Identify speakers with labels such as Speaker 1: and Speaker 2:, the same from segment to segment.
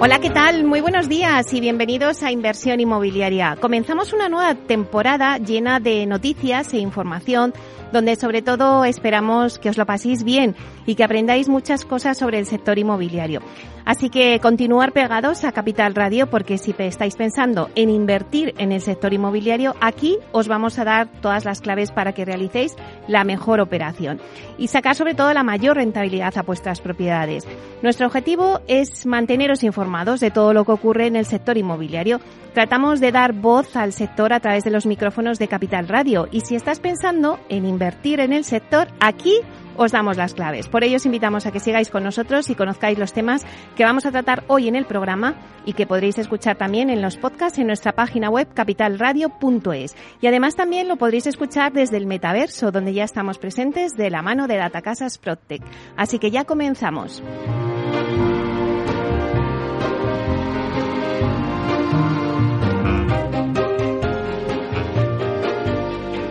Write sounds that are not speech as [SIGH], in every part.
Speaker 1: Hola, ¿qué tal? Muy buenos días y bienvenidos a Inversión Inmobiliaria. Comenzamos una nueva temporada llena de noticias e información donde sobre todo esperamos que os lo paséis bien y que aprendáis muchas cosas sobre el sector inmobiliario. Así que continuar pegados a Capital Radio porque si estáis pensando en invertir en el sector inmobiliario, aquí os vamos a dar todas las claves para que realicéis la mejor operación y sacar sobre todo la mayor rentabilidad a vuestras propiedades. Nuestro objetivo es manteneros informados de todo lo que ocurre en el sector inmobiliario. Tratamos de dar voz al sector a través de los micrófonos de Capital Radio y si estás pensando en invertir en el sector, aquí os damos las claves. Por ello os invitamos a que sigáis con nosotros y conozcáis los temas que vamos a tratar hoy en el programa y que podréis escuchar también en los podcasts en nuestra página web capitalradio.es. Y además también lo podréis escuchar desde el metaverso, donde ya estamos presentes de la mano de Datacasas Protec. Así que ya comenzamos.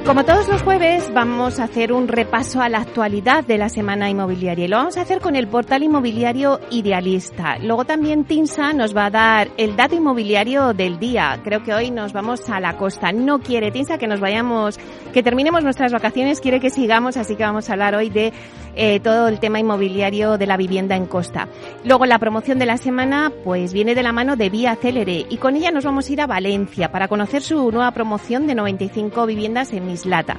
Speaker 1: Como todos los jueves, vamos a hacer un repaso a la actualidad de la semana inmobiliaria lo vamos a hacer con el portal inmobiliario Idealista. Luego también Tinsa nos va a dar el dato inmobiliario del día. Creo que hoy nos vamos a la costa. No quiere Tinsa que nos vayamos, que terminemos nuestras vacaciones, quiere que sigamos, así que vamos a hablar hoy de eh, todo el tema inmobiliario de la vivienda en costa. Luego la promoción de la semana pues viene de la mano de Vía Célere y con ella nos vamos a ir a Valencia para conocer su nueva promoción de 95 viviendas en Mislata.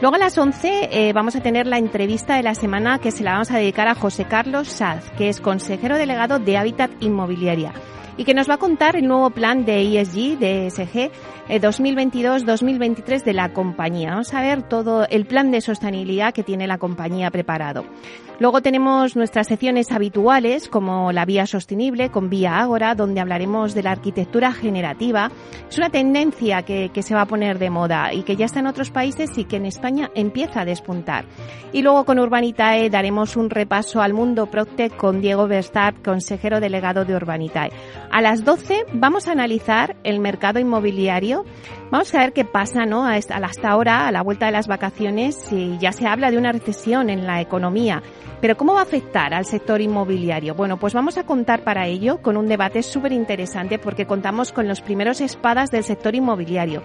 Speaker 1: Luego a las 11 eh, vamos a tener la entrevista de la semana que se la vamos a dedicar a José Carlos Saz, que es consejero delegado de Hábitat Inmobiliaria y que nos va a contar el nuevo plan de ESG, de ESG, 2022-2023 de la compañía. Vamos a ver todo el plan de sostenibilidad que tiene la compañía preparado. Luego tenemos nuestras secciones habituales como la vía sostenible con Vía Ágora, donde hablaremos de la arquitectura generativa. Es una tendencia que, que, se va a poner de moda y que ya está en otros países y que en España empieza a despuntar. Y luego con Urbanitae daremos un repaso al mundo Proctec con Diego Verstapp, consejero delegado de Urbanitae. A las 12 vamos a analizar el mercado inmobiliario. Vamos a ver qué pasa, ¿no? Hasta ahora, a la vuelta de las vacaciones, ya se habla de una recesión en la economía. Pero ¿cómo va a afectar al sector inmobiliario? Bueno, pues vamos a contar para ello con un debate súper interesante porque contamos con los primeros espadas del sector inmobiliario.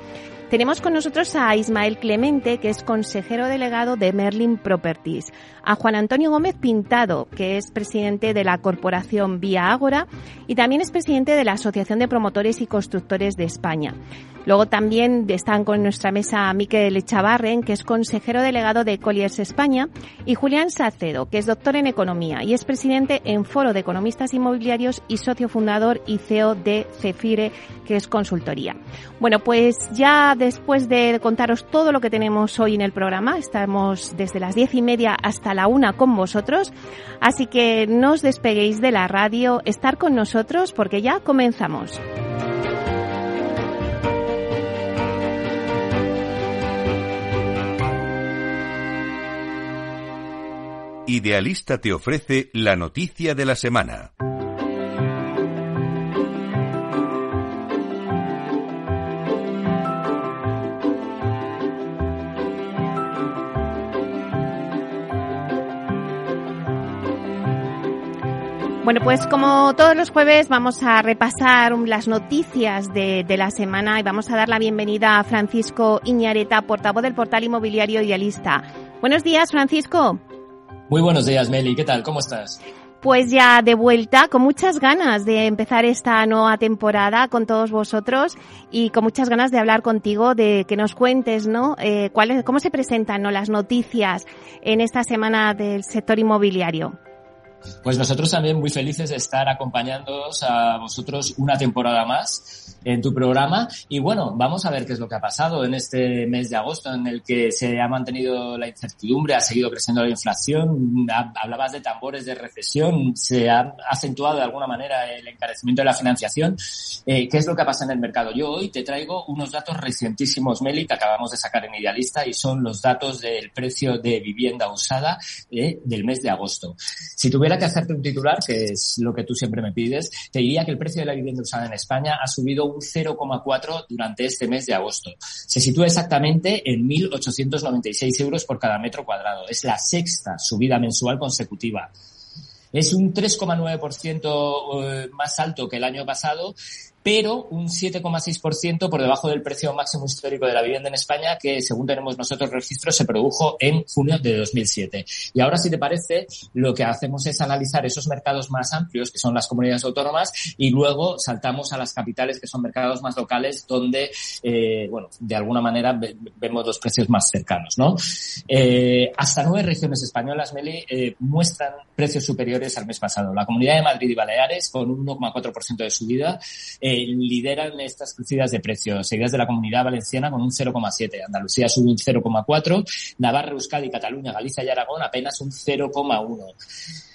Speaker 1: Tenemos con nosotros a Ismael Clemente, que es consejero delegado de Merlin Properties, a Juan Antonio Gómez Pintado, que es presidente de la corporación Vía Ágora y también es presidente de la Asociación de Promotores y Constructores de España. Luego también están con nuestra mesa Miquel Echavarren, que es consejero delegado de Colliers España, y Julián Sacedo, que es doctor en Economía y es presidente en Foro de Economistas Inmobiliarios y socio fundador y CEO de Cefire, que es consultoría. Bueno, pues ya después de contaros todo lo que tenemos hoy en el programa, estamos desde las diez y media hasta la una con vosotros, así que no os despeguéis de la radio, estar con nosotros porque ya comenzamos.
Speaker 2: Idealista te ofrece la noticia de la semana.
Speaker 1: Bueno, pues como todos los jueves vamos a repasar las noticias de, la semana y vamos a dar la bienvenida a Francisco Iñareta, portavoz del portal inmobiliario Idealista. Buenos días, Francisco.
Speaker 3: Muy buenos días, Meli. ¿Qué tal? ¿Cómo estás?
Speaker 1: Pues ya de vuelta, con muchas ganas de empezar esta nueva temporada con todos vosotros y con muchas ganas de hablar contigo, de que nos cuentes, ¿no? Eh, cómo se presentan ¿no? las noticias en esta semana del sector inmobiliario.
Speaker 3: Pues nosotros también muy felices de estar acompañándoos a vosotros una temporada más en tu programa. Y bueno, vamos a ver qué es lo que ha pasado en este mes de agosto en el que se ha mantenido la incertidumbre, ha seguido creciendo la inflación, hablabas de tambores de recesión, se ha acentuado de alguna manera el encarecimiento de la financiación. Eh, ¿Qué es lo que ha pasado en el mercado? Yo hoy te traigo unos datos recientísimos, Meli, que acabamos de sacar en Idealista y son los datos del precio de vivienda usada eh, del mes de agosto. Si tuviera que hacerte un titular, que es lo que tú siempre me pides, te diría que el precio de la vivienda usada en España ha subido un 0,4 durante este mes de agosto. Se sitúa exactamente en 1.896 euros por cada metro cuadrado. Es la sexta subida mensual consecutiva. Es un 3,9% eh, más alto que el año pasado pero un 7,6% por debajo del precio máximo histórico de la vivienda en España, que según tenemos nosotros registros se produjo en junio de 2007. Y ahora, si te parece, lo que hacemos es analizar esos mercados más amplios, que son las comunidades autónomas, y luego saltamos a las capitales, que son mercados más locales, donde, eh, bueno, de alguna manera vemos los precios más cercanos, ¿no? Eh, hasta nueve regiones españolas, Meli, eh, muestran precios superiores al mes pasado. La Comunidad de Madrid y Baleares, con un 1,4% de subida, eh, lideran estas crecidas de precios, seguidas de la comunidad valenciana con un 0,7, Andalucía sube un 0,4, Navarra, Euskadi, Cataluña, Galicia y Aragón apenas un 0,1.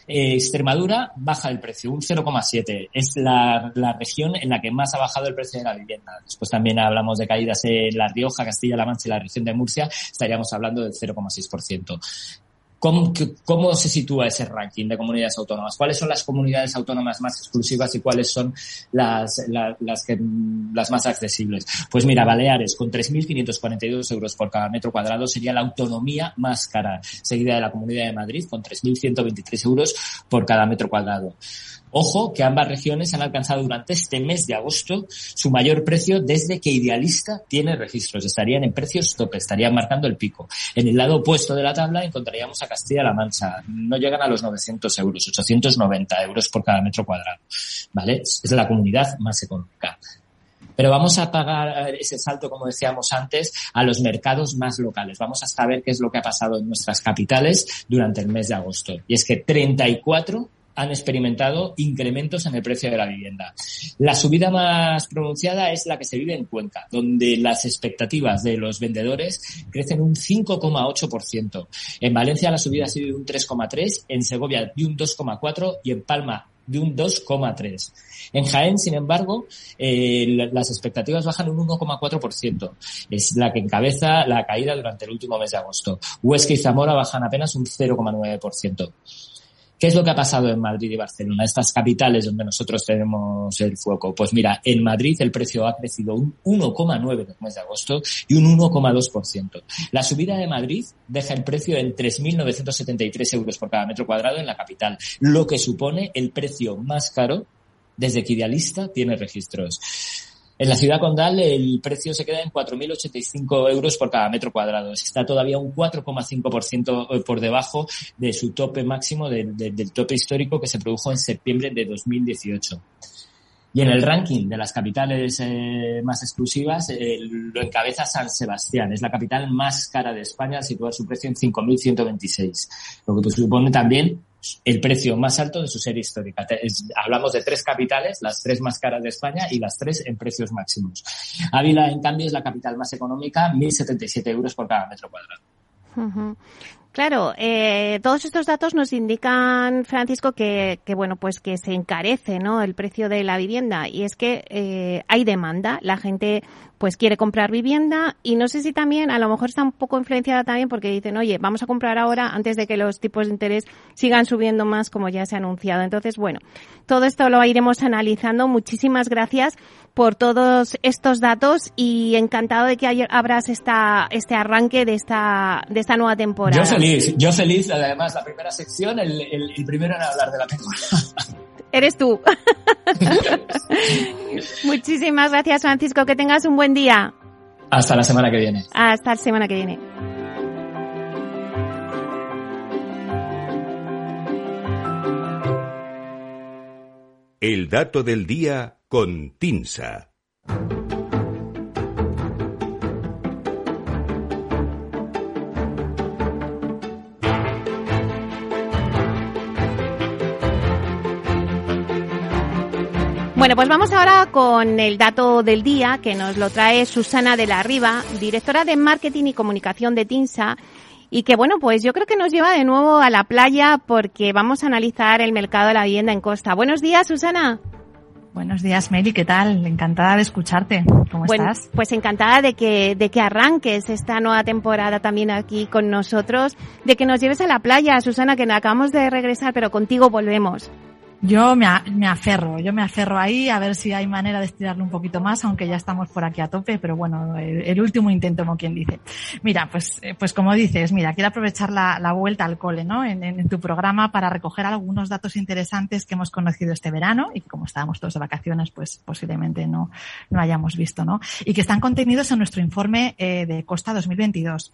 Speaker 3: Eh, Extremadura baja el precio, un 0,7. Es la, la, región en la que más ha bajado el precio de la vivienda. Después también hablamos de caídas en La Rioja, Castilla-La Mancha y la región de Murcia, estaríamos hablando del 0,6%. ¿Cómo, se sitúa ese ranking de comunidades autónomas? ¿Cuáles son las comunidades autónomas más exclusivas y cuáles son las, las, más accesibles? Pues mira, Baleares con 3.542 euros por cada metro cuadrado sería la autonomía más cara, seguida de la Comunidad de Madrid con 3.123 euros por cada metro cuadrado. Ojo que ambas regiones han alcanzado durante este mes de agosto su mayor precio desde que Idealista tiene registros. Estarían en precios tope, estarían marcando el pico. En el lado opuesto de la tabla encontraríamos a Castilla-La Mancha. No llegan a los 900 euros, 890 euros por cada metro cuadrado. ¿Vale? Es la comunidad más económica. Pero vamos a pagar ese salto, como decíamos antes, a los mercados más locales. Vamos a saber qué es lo que ha pasado en nuestras capitales durante el mes de agosto. Y es que 34 han experimentado incrementos en el precio de la vivienda. La subida más pronunciada es la que se vive en Cuenca, donde las expectativas de los vendedores crecen un 5,8%. En Valencia la subida ha sido de un 3,3%, en Segovia de un 2,4% y en Palma de un 2,3%. En Jaén, sin embargo, eh, las expectativas bajan un 1,4%. Es la que encabeza la caída durante el último mes de agosto. Huesca y Zamora bajan apenas un 0,9%. ¿Qué es lo que ha pasado en Madrid y Barcelona, estas capitales donde nosotros tenemos el foco? Pues mira, en Madrid el precio ha crecido un 1,9 en el mes de agosto y un 1,2%. La subida de Madrid deja el precio en 3.973 euros por cada metro cuadrado en la capital, lo que supone el precio más caro desde que Idealista tiene registros. En la ciudad condal el precio se queda en 4.085 euros por cada metro cuadrado. Está todavía un 4,5% eh, por debajo de su tope máximo, del tope histórico que se produjo en septiembre de 2018. Y en el ranking de las capitales eh, más exclusivas eh, lo encabeza San Sebastián. Es la capital más cara de España, al situar su precio en 5.126. Lo que supone también el precio más alto de su serie histórica. hablamos de tres capitales, las tres más caras de España y las tres en precios máximos. Ávila, en cambio, es la capital más económica, 1.077 euros por cada metro cuadrado.
Speaker 1: Claro, eh, todos estos datos nos indican, Francisco, que, que, bueno, pues que se encarece, ¿no? El precio de la vivienda y es que eh, hay demanda, la gente pues quiere comprar vivienda y no sé si también, a lo mejor está un poco influenciada también porque dicen, oye, vamos a comprar ahora antes de que los tipos de interés sigan subiendo más como ya se ha anunciado. Entonces, bueno, todo esto lo iremos analizando. Muchísimas gracias por todos estos datos y encantado de que abras esta, este arranque de esta, de esta nueva temporada.
Speaker 3: Yo feliz, yo feliz, además la primera sección, el, el, primero en hablar de la temporada.
Speaker 1: Eres tú. [LAUGHS] Muchísimas gracias, Francisco. Que tengas un buen día.
Speaker 3: Hasta la semana que viene.
Speaker 1: Hasta la semana que viene.
Speaker 2: El dato del día con Tinsa.
Speaker 1: Bueno, pues vamos ahora con el dato del día que nos lo trae Susana de la Riva, directora de Marketing y Comunicación de TINSA. Y que bueno, pues yo creo que nos lleva de nuevo a la playa porque vamos a analizar el mercado de la vivienda en Costa. Buenos días, Susana.
Speaker 4: Buenos días, Meli, ¿qué tal? Encantada de escucharte. ¿Cómo estás?
Speaker 1: Pues encantada de que, de que arranques esta nueva temporada también aquí con nosotros, de que nos lleves a la playa, Susana, que acabamos de regresar, pero contigo volvemos.
Speaker 4: Yo me, me, aferro, yo me aferro ahí a ver si hay manera de estirarlo un poquito más, aunque ya estamos por aquí a tope, pero bueno, el, último intento, como quien dice. Mira, pues, eh, pues como dices, mira, quiero aprovechar la, la vuelta al cole, ¿no? En, en, tu programa para recoger algunos datos interesantes que hemos conocido este verano y que como estábamos todos de vacaciones, pues posiblemente no, no hayamos visto, ¿no? Y que están contenidos en nuestro informe eh, de Costa 2022.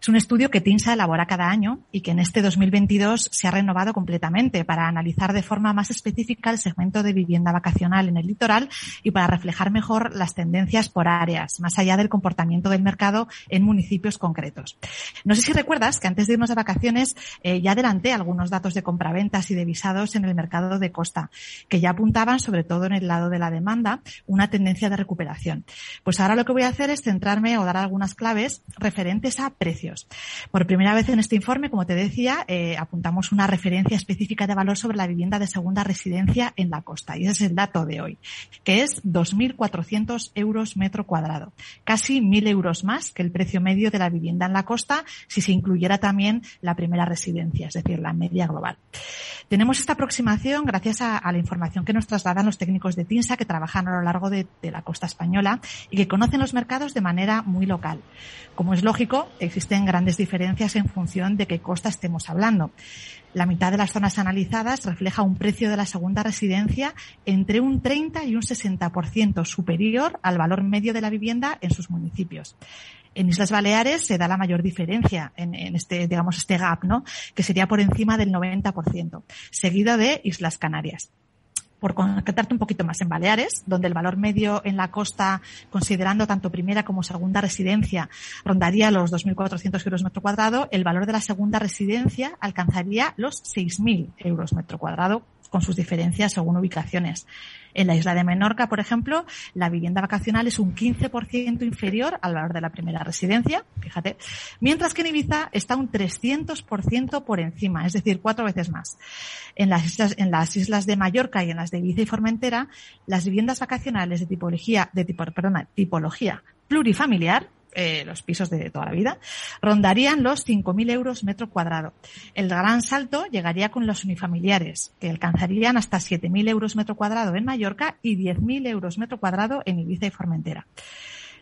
Speaker 4: Es un estudio que TINSA elabora cada año y que en este 2022 se ha renovado completamente para analizar de forma más específica el segmento de vivienda vacacional en el litoral y para reflejar mejor las tendencias por áreas, más allá del comportamiento del mercado en municipios concretos. No sé si recuerdas que antes de irnos de vacaciones eh, ya adelanté algunos datos de compraventas y de visados en el mercado de costa, que ya apuntaban, sobre todo en el lado de la demanda, una tendencia de recuperación. Pues ahora lo que voy a hacer es centrarme o dar algunas claves referentes a precios. Por primera vez en este informe, como te decía, eh, apuntamos una referencia específica de valor sobre la vivienda de residencia en la costa. Y ese es el dato de hoy, que es 2.400 euros metro cuadrado. Casi 1.000 euros más que el precio medio de la vivienda en la costa si se incluyera también la primera residencia, es decir, la media global. Tenemos esta aproximación gracias a, a la información que nos trasladan los técnicos de TINSA que trabajan a lo largo de, de la costa española y que conocen los mercados de manera muy local. Como es lógico, existen grandes diferencias en función de qué costa estemos hablando. La mitad de las zonas analizadas refleja un precio de la segunda residencia entre un 30 y un 60% superior al valor medio de la vivienda en sus municipios. En Islas Baleares se da la mayor diferencia en, en, este, digamos, este gap, ¿no? Que sería por encima del 90%, seguido de Islas Canarias por concretarte un poquito más, en Baleares, donde el valor medio en la costa, considerando tanto primera como segunda residencia, rondaría los 2.400 euros metro cuadrado, el valor de la segunda residencia alcanzaría los 6.000 euros metro cuadrado, con sus diferencias según ubicaciones. En la isla de Menorca, por ejemplo, la vivienda vacacional es un 15% inferior al valor de la primera residencia, fíjate, mientras que en Ibiza está un 300% por encima, es decir, cuatro veces más. En las, islas, en las islas de Mallorca y en las de Ibiza y Formentera, las viviendas vacacionales de tipología, de tipo, perdona, tipología plurifamiliar eh, los pisos de toda la vida, rondarían los 5.000 euros metro cuadrado. El gran salto llegaría con los unifamiliares, que alcanzarían hasta 7.000 euros metro cuadrado en Mallorca y 10.000 euros metro cuadrado en Ibiza y Formentera.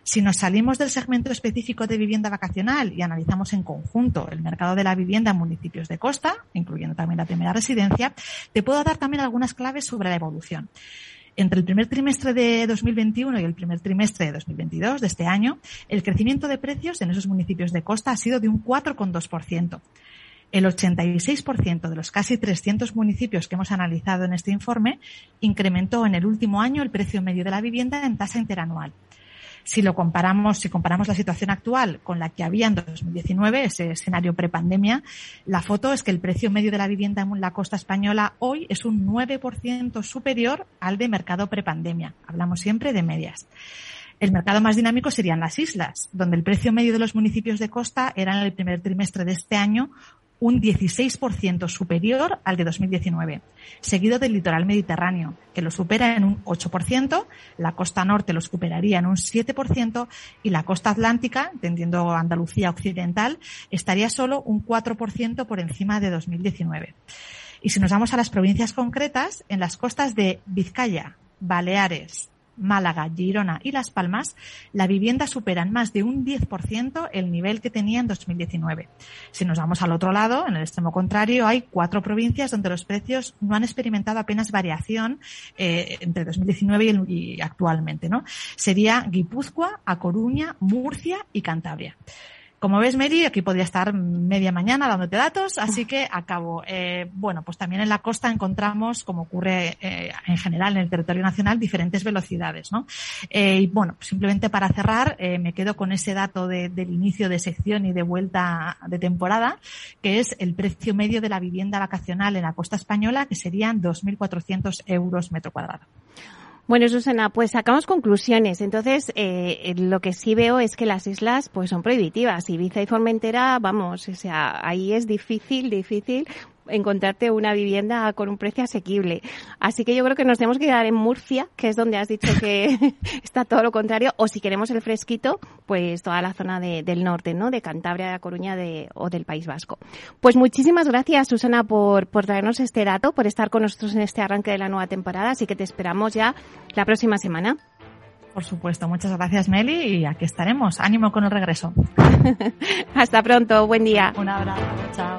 Speaker 4: Si nos salimos del segmento específico de vivienda vacacional y analizamos en conjunto el mercado de la vivienda en municipios de costa, incluyendo también la primera residencia, te puedo dar también algunas claves sobre la evolución. Entre el primer trimestre de 2021 y el primer trimestre de 2022 de este año, el crecimiento de precios en esos municipios de costa ha sido de un 4,2%. El 86% de los casi 300 municipios que hemos analizado en este informe incrementó en el último año el precio medio de la vivienda en tasa interanual. Si lo comparamos, si comparamos la situación actual con la que había en 2019, ese escenario prepandemia, la foto es que el precio medio de la vivienda en la costa española hoy es un 9% superior al de mercado prepandemia. Hablamos siempre de medias. El mercado más dinámico serían las islas, donde el precio medio de los municipios de costa era en el primer trimestre de este año un 16% superior al de 2019, seguido del litoral mediterráneo, que lo supera en un 8%, la costa norte lo superaría en un 7% y la costa atlántica, entendiendo Andalucía occidental, estaría solo un 4% por encima de 2019. Y si nos vamos a las provincias concretas, en las costas de Vizcaya, Baleares, Málaga, Girona y Las Palmas, la vivienda supera en más de un 10% el nivel que tenía en 2019. Si nos vamos al otro lado, en el extremo contrario, hay cuatro provincias donde los precios no han experimentado apenas variación eh, entre 2019 y, y actualmente. ¿no? Sería Guipúzcoa, A Coruña, Murcia y Cantabria. Como ves, Mary, aquí podría estar media mañana dándote datos, así que acabo. Eh, bueno, pues también en la costa encontramos, como ocurre eh, en general en el territorio nacional, diferentes velocidades, ¿no? Eh, y bueno, simplemente para cerrar, eh, me quedo con ese dato de, del inicio de sección y de vuelta de temporada, que es el precio medio de la vivienda vacacional en la costa española, que serían 2.400 euros metro cuadrado.
Speaker 1: Bueno, Susana, pues sacamos conclusiones. Entonces, eh, lo que sí veo es que las islas pues son prohibitivas. Ibiza y Formentera, vamos, o sea, ahí es difícil, difícil encontrarte una vivienda con un precio asequible. Así que yo creo que nos tenemos que quedar en Murcia, que es donde has dicho que [LAUGHS] está todo lo contrario, o si queremos el fresquito, pues toda la zona del norte, ¿no? De Cantabria, de Coruña de, o del País Vasco. Pues muchísimas gracias, Susana, por, por traernos este dato, por estar con nosotros en este arranque de la nueva temporada, así que te esperamos ya la próxima semana.
Speaker 4: Por supuesto, muchas gracias Meli y aquí estaremos. Ánimo con el regreso. [LAUGHS]
Speaker 1: Hasta pronto, buen día.
Speaker 4: Un abrazo, chao.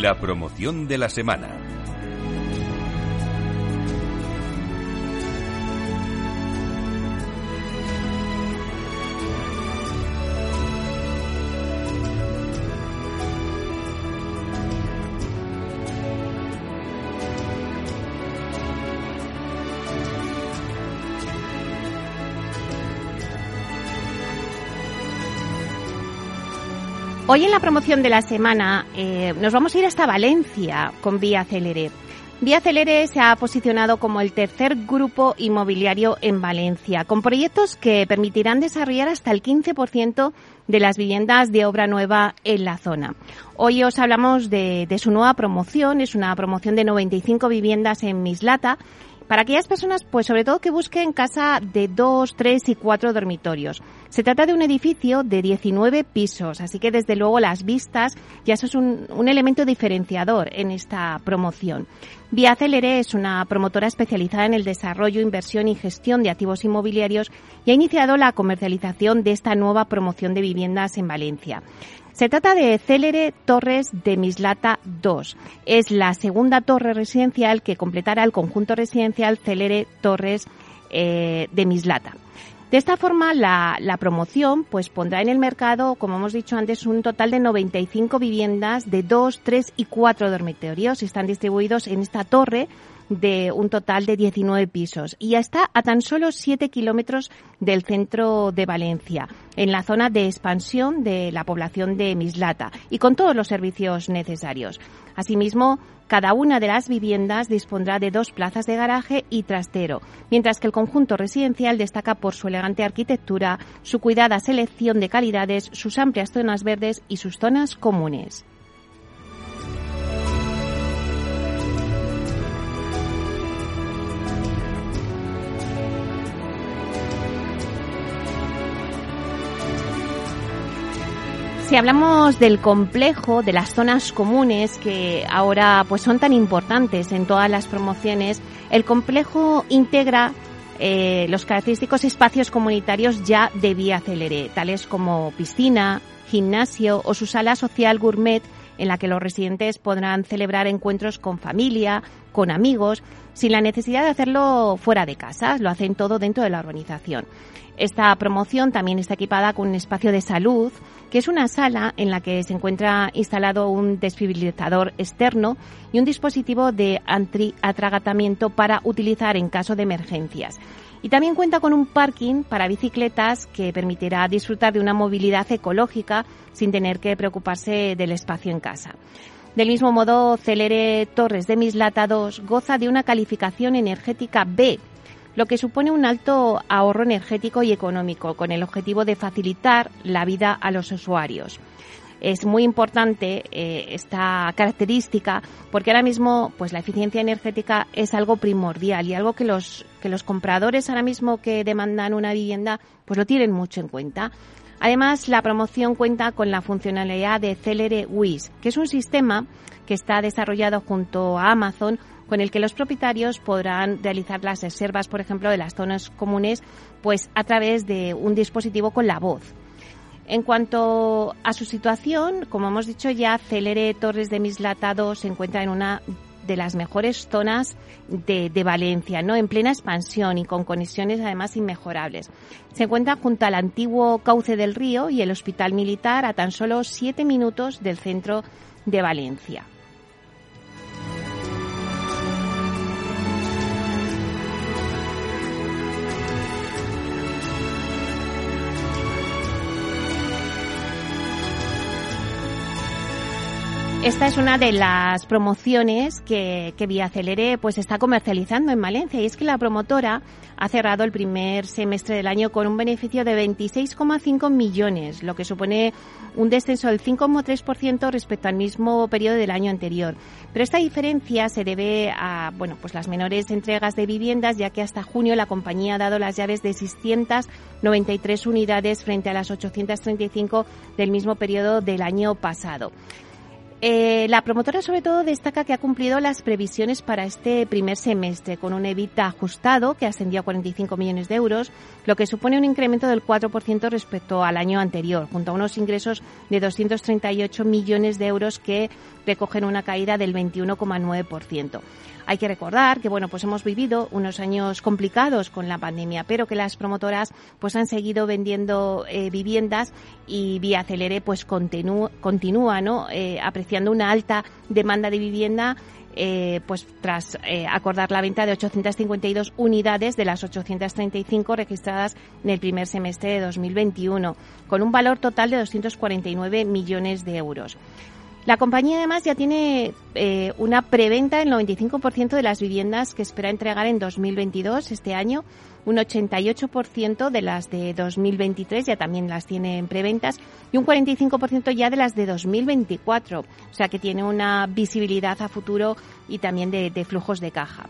Speaker 2: La promoción de la semana.
Speaker 1: Hoy en la promoción de la semana eh, nos vamos a ir hasta Valencia con Vía Celere. Vía Celere se ha posicionado como el tercer grupo inmobiliario en Valencia, con proyectos que permitirán desarrollar hasta el 15% de las viviendas de obra nueva en la zona. Hoy os hablamos de, de su nueva promoción, es una promoción de 95 viviendas en Mislata para aquellas personas, pues sobre todo que busquen casa de dos, tres y cuatro dormitorios. Se trata de un edificio de 19 pisos, así que desde luego las vistas ya eso es un, elemento diferenciador en esta promoción. Vía Celere es una promotora especializada en el desarrollo, inversión y gestión de activos inmobiliarios y ha iniciado la comercialización de esta nueva promoción de viviendas en Valencia. Se trata de Célere Torres de Mislata 2. Es la segunda torre residencial que completará el conjunto residencial Célere Torres eh, de Mislata. De esta forma, la, la, promoción pues pondrá en el mercado, como hemos dicho antes, un total de 95 viviendas de 2, 3 y 4 dormitorios. Están distribuidos en esta torre de un total de 19 pisos y está a tan solo 7 kilómetros del centro de Valencia, en la zona de expansión de la población de Mislata y con todos los servicios necesarios. Asimismo, cada una de las viviendas dispondrá de dos plazas de garaje y trastero, mientras que el conjunto residencial destaca por su elegante arquitectura, su cuidada selección de calidades, sus amplias zonas verdes y sus zonas comunes. Si hablamos del complejo, de las zonas comunes que ahora pues son tan importantes en todas las promociones, el complejo integra eh, los característicos espacios comunitarios ya de vía celere, tales como piscina, gimnasio o su sala social gourmet en la que los residentes podrán celebrar encuentros con familia, con amigos, sin la necesidad de hacerlo fuera de casa, lo hacen todo dentro de la organización. Esta promoción también está equipada con un espacio de salud, que es una sala en la que se encuentra instalado un desfibrilador externo y un dispositivo de antiatragatamiento para utilizar en caso de emergencias. Y también cuenta con un parking para bicicletas que permitirá disfrutar de una movilidad ecológica sin tener que preocuparse del espacio en casa. Del mismo modo, Celere Torres de Mislata 2 goza de una calificación energética B lo que supone un alto ahorro energético y económico, con el objetivo de facilitar la vida a los usuarios. Es muy importante eh, esta característica porque ahora mismo pues la eficiencia energética es algo primordial y algo que los que los compradores ahora mismo que demandan una vivienda pues lo tienen mucho en cuenta. Además, la promoción cuenta con la funcionalidad de Celere WIS, que es un sistema que está desarrollado junto a Amazon con el que los propietarios podrán realizar las reservas, por ejemplo, de las zonas comunes, pues a través de un dispositivo con la voz. En cuanto a su situación, como hemos dicho ya, Celere Torres de Mislata 2 se encuentra en una de las mejores zonas de, de, Valencia, ¿no? En plena expansión y con conexiones además inmejorables. Se encuentra junto al antiguo cauce del río y el hospital militar a tan solo siete minutos del centro de Valencia. Esta es una de las promociones que, que Vía Celere pues está comercializando en Valencia y es que la promotora ha cerrado el primer semestre del año con un beneficio de 26,5 millones, lo que supone un descenso del 5,3% respecto al mismo periodo del año anterior. Pero esta diferencia se debe a bueno, pues las menores entregas de viviendas, ya que hasta junio la compañía ha dado las llaves de 693 unidades frente a las 835 del mismo periodo del año pasado. Eh, la promotora sobre todo destaca que ha cumplido las previsiones para este primer semestre con un EBITDA ajustado que ascendió a 45 millones de euros, lo que supone un incremento del 4% respecto al año anterior, junto a unos ingresos de 238 millones de euros que recogen una caída del 21,9%. Hay que recordar que bueno, pues hemos vivido unos años complicados con la pandemia, pero que las promotoras pues han seguido vendiendo eh, viviendas y Vía Celere pues continúa, ¿no? Eh, apreciando una alta demanda de vivienda eh, pues tras acordar la venta de 852 unidades de las 835 registradas en el primer semestre de 2021, con un valor total de 249 millones de euros. La compañía además ya tiene eh, una preventa en 95% de las viviendas que espera entregar en 2022, este año. Un 88% de las de 2023 ya también las tiene en preventas y un 45% ya de las de 2024. O sea que tiene una visibilidad a futuro y también de, de flujos de caja.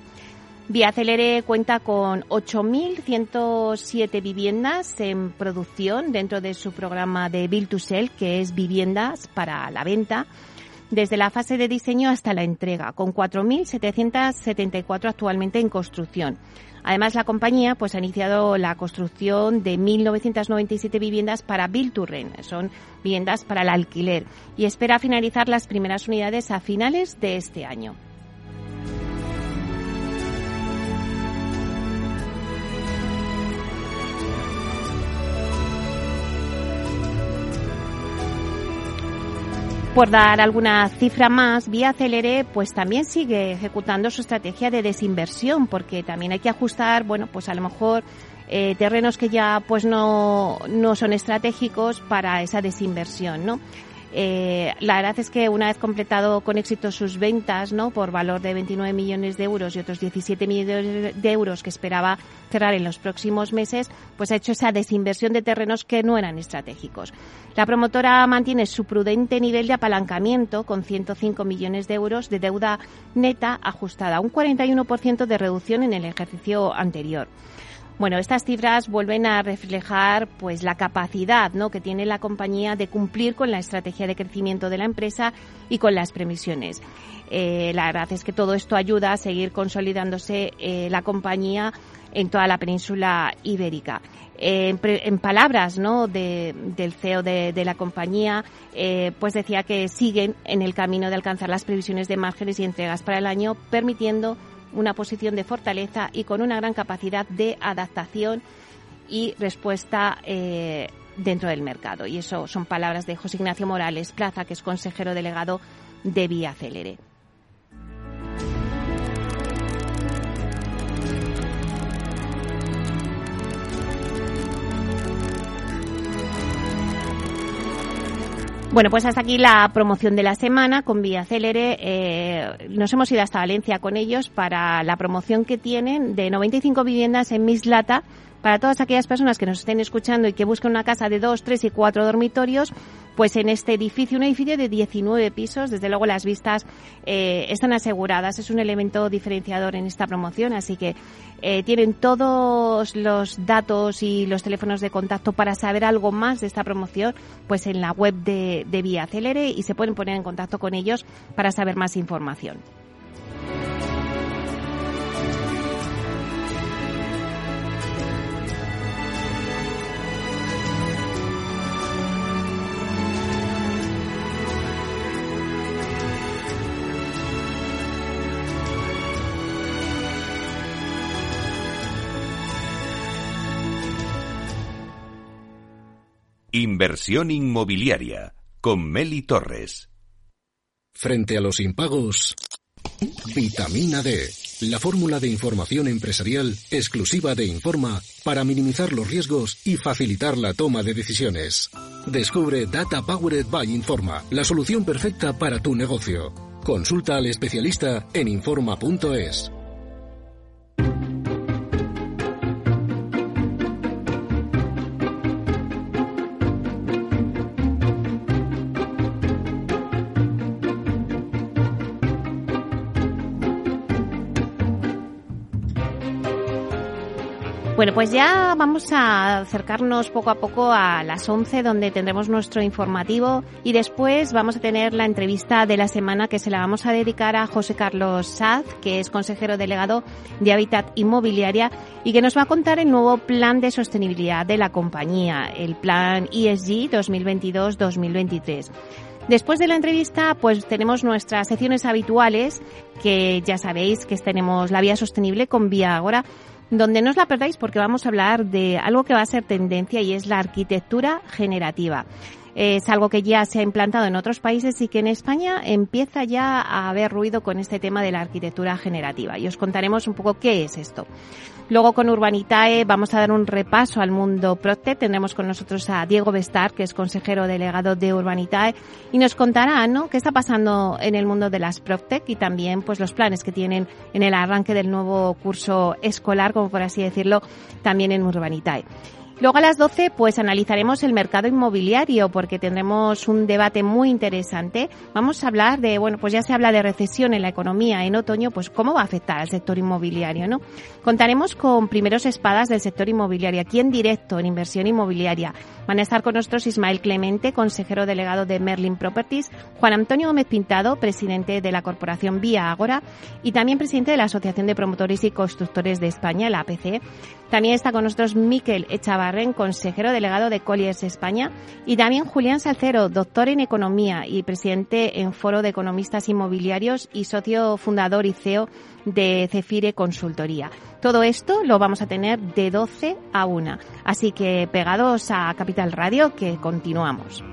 Speaker 1: Vía Celere cuenta con 8.107 viviendas en producción dentro de su programa de Build to Sell, que es viviendas para la venta, desde la fase de diseño hasta la entrega, con 4.774 actualmente en construcción. Además, la compañía pues, ha iniciado la construcción de 1.997 viviendas para Build to Rent. Son viviendas para el alquiler y espera finalizar las primeras unidades a finales de este año. Por dar alguna cifra más, Vía Celere pues también sigue ejecutando su estrategia de desinversión porque también hay que ajustar, bueno, pues a lo mejor eh, terrenos que ya pues no, no son estratégicos para esa desinversión, ¿no? Eh, la verdad es que una vez completado con éxito sus ventas, ¿no? Por valor de 29 millones de euros y otros 17 millones de euros que esperaba cerrar en los próximos meses, pues ha hecho esa desinversión de terrenos que no eran estratégicos. La promotora mantiene su prudente nivel de apalancamiento con 105 millones de euros de deuda neta ajustada, un 41% de reducción en el ejercicio anterior. Bueno, estas cifras vuelven a reflejar pues la capacidad ¿no? que tiene la compañía de cumplir con la estrategia de crecimiento de la empresa y con las previsiones. Eh, la verdad es que todo esto ayuda a seguir consolidándose eh, la compañía en toda la península ibérica. Eh, en, palabras ¿no? del CEO de, de la compañía, pues decía que siguen en el camino de alcanzar las previsiones de márgenes y entregas para el año, permitiendo una posición de fortaleza y con una gran capacidad de adaptación y respuesta eh, dentro del mercado. Y eso son palabras de José Ignacio Morales Plaza, que es consejero delegado de Vía Celere. Bueno, pues hasta aquí la promoción de la semana con Vía Célere. Eh, nos hemos ido hasta Valencia con ellos para la promoción que tienen de 95 viviendas en Mislata para todas aquellas personas que nos estén escuchando y que busquen una casa de dos, tres y cuatro dormitorios pues en este edificio, un edificio de 19 pisos, desde luego las vistas eh, están aseguradas, es un elemento diferenciador en esta promoción, así que eh, tienen todos los datos y los teléfonos de contacto para saber algo más de esta promoción, pues en la web de, Vía Celere y se pueden poner en contacto con ellos para saber más información.
Speaker 2: Inversión inmobiliaria con Meli Torres.
Speaker 5: Frente a los impagos, vitamina D, la fórmula de información empresarial exclusiva de Informa para minimizar los riesgos y facilitar la toma de decisiones. Descubre Data Powered by Informa, la solución perfecta para tu negocio. Consulta al especialista en informa.es.
Speaker 1: Bueno, pues ya vamos a acercarnos poco a poco a las 11, donde tendremos nuestro informativo y después vamos a tener la entrevista de la semana que se la vamos a dedicar a José Carlos Saz, que es consejero delegado de Hábitat Inmobiliaria y que nos va a contar el nuevo plan de sostenibilidad de la compañía, el plan ESG 2022-2023. Después de la entrevista, pues tenemos nuestras secciones habituales, que ya sabéis que tenemos la vía sostenible con Vía Agora, donde no os la perdáis porque vamos a hablar de algo que va a ser tendencia y es la arquitectura generativa. Es algo que ya se ha implantado en otros países y que en España empieza ya a haber ruido con este tema de la arquitectura generativa. Y os contaremos un poco qué es esto. Luego con Urbanitae vamos a dar un repaso al mundo Proctec. Tendremos con nosotros a Diego Bestar, que es consejero delegado de Urbanitae, y nos contará, ¿no?, qué está pasando en el mundo de las Proctec y también, pues, los planes que tienen en el arranque del nuevo curso escolar, como por así decirlo, también en Urbanitae. Luego a las 12 pues analizaremos el mercado inmobiliario porque tendremos un debate muy interesante. Vamos a hablar de, bueno, pues ya se habla de recesión en la economía en otoño, pues cómo va a afectar al sector inmobiliario, ¿no? Contaremos con primeros espadas del sector inmobiliario aquí en directo en inversión inmobiliaria. Van a estar con nosotros Ismael Clemente, consejero delegado de Merlin Properties, Juan Antonio Gómez Pintado, presidente de la corporación Vía Agora y también presidente de la Asociación de Promotores y Constructores de España, la APC. También está con nosotros Miquel Echavarren, consejero delegado de Colliers España, y también Julián Salcero, doctor en Economía y presidente en Foro de Economistas Inmobiliarios y socio fundador y CEO de Cefire Consultoría. Todo esto lo vamos a tener de 12 a 1. Así que pegados a Capital Radio que continuamos.